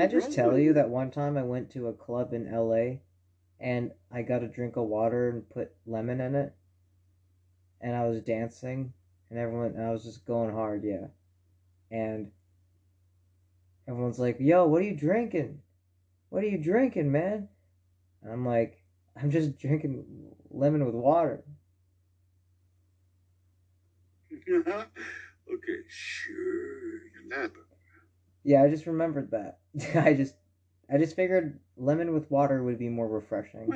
I just tell you that one time I went to a club in LA and I got a drink of water and put lemon in it and I was dancing and everyone and I was just going hard, yeah. And everyone's like, "Yo, what are you drinking? What are you drinking, man?" And I'm like, "I'm just drinking lemon with water." okay, schön. Nada. Yeah, I just remembered that. I just I just figured lemon with water would be more refreshing.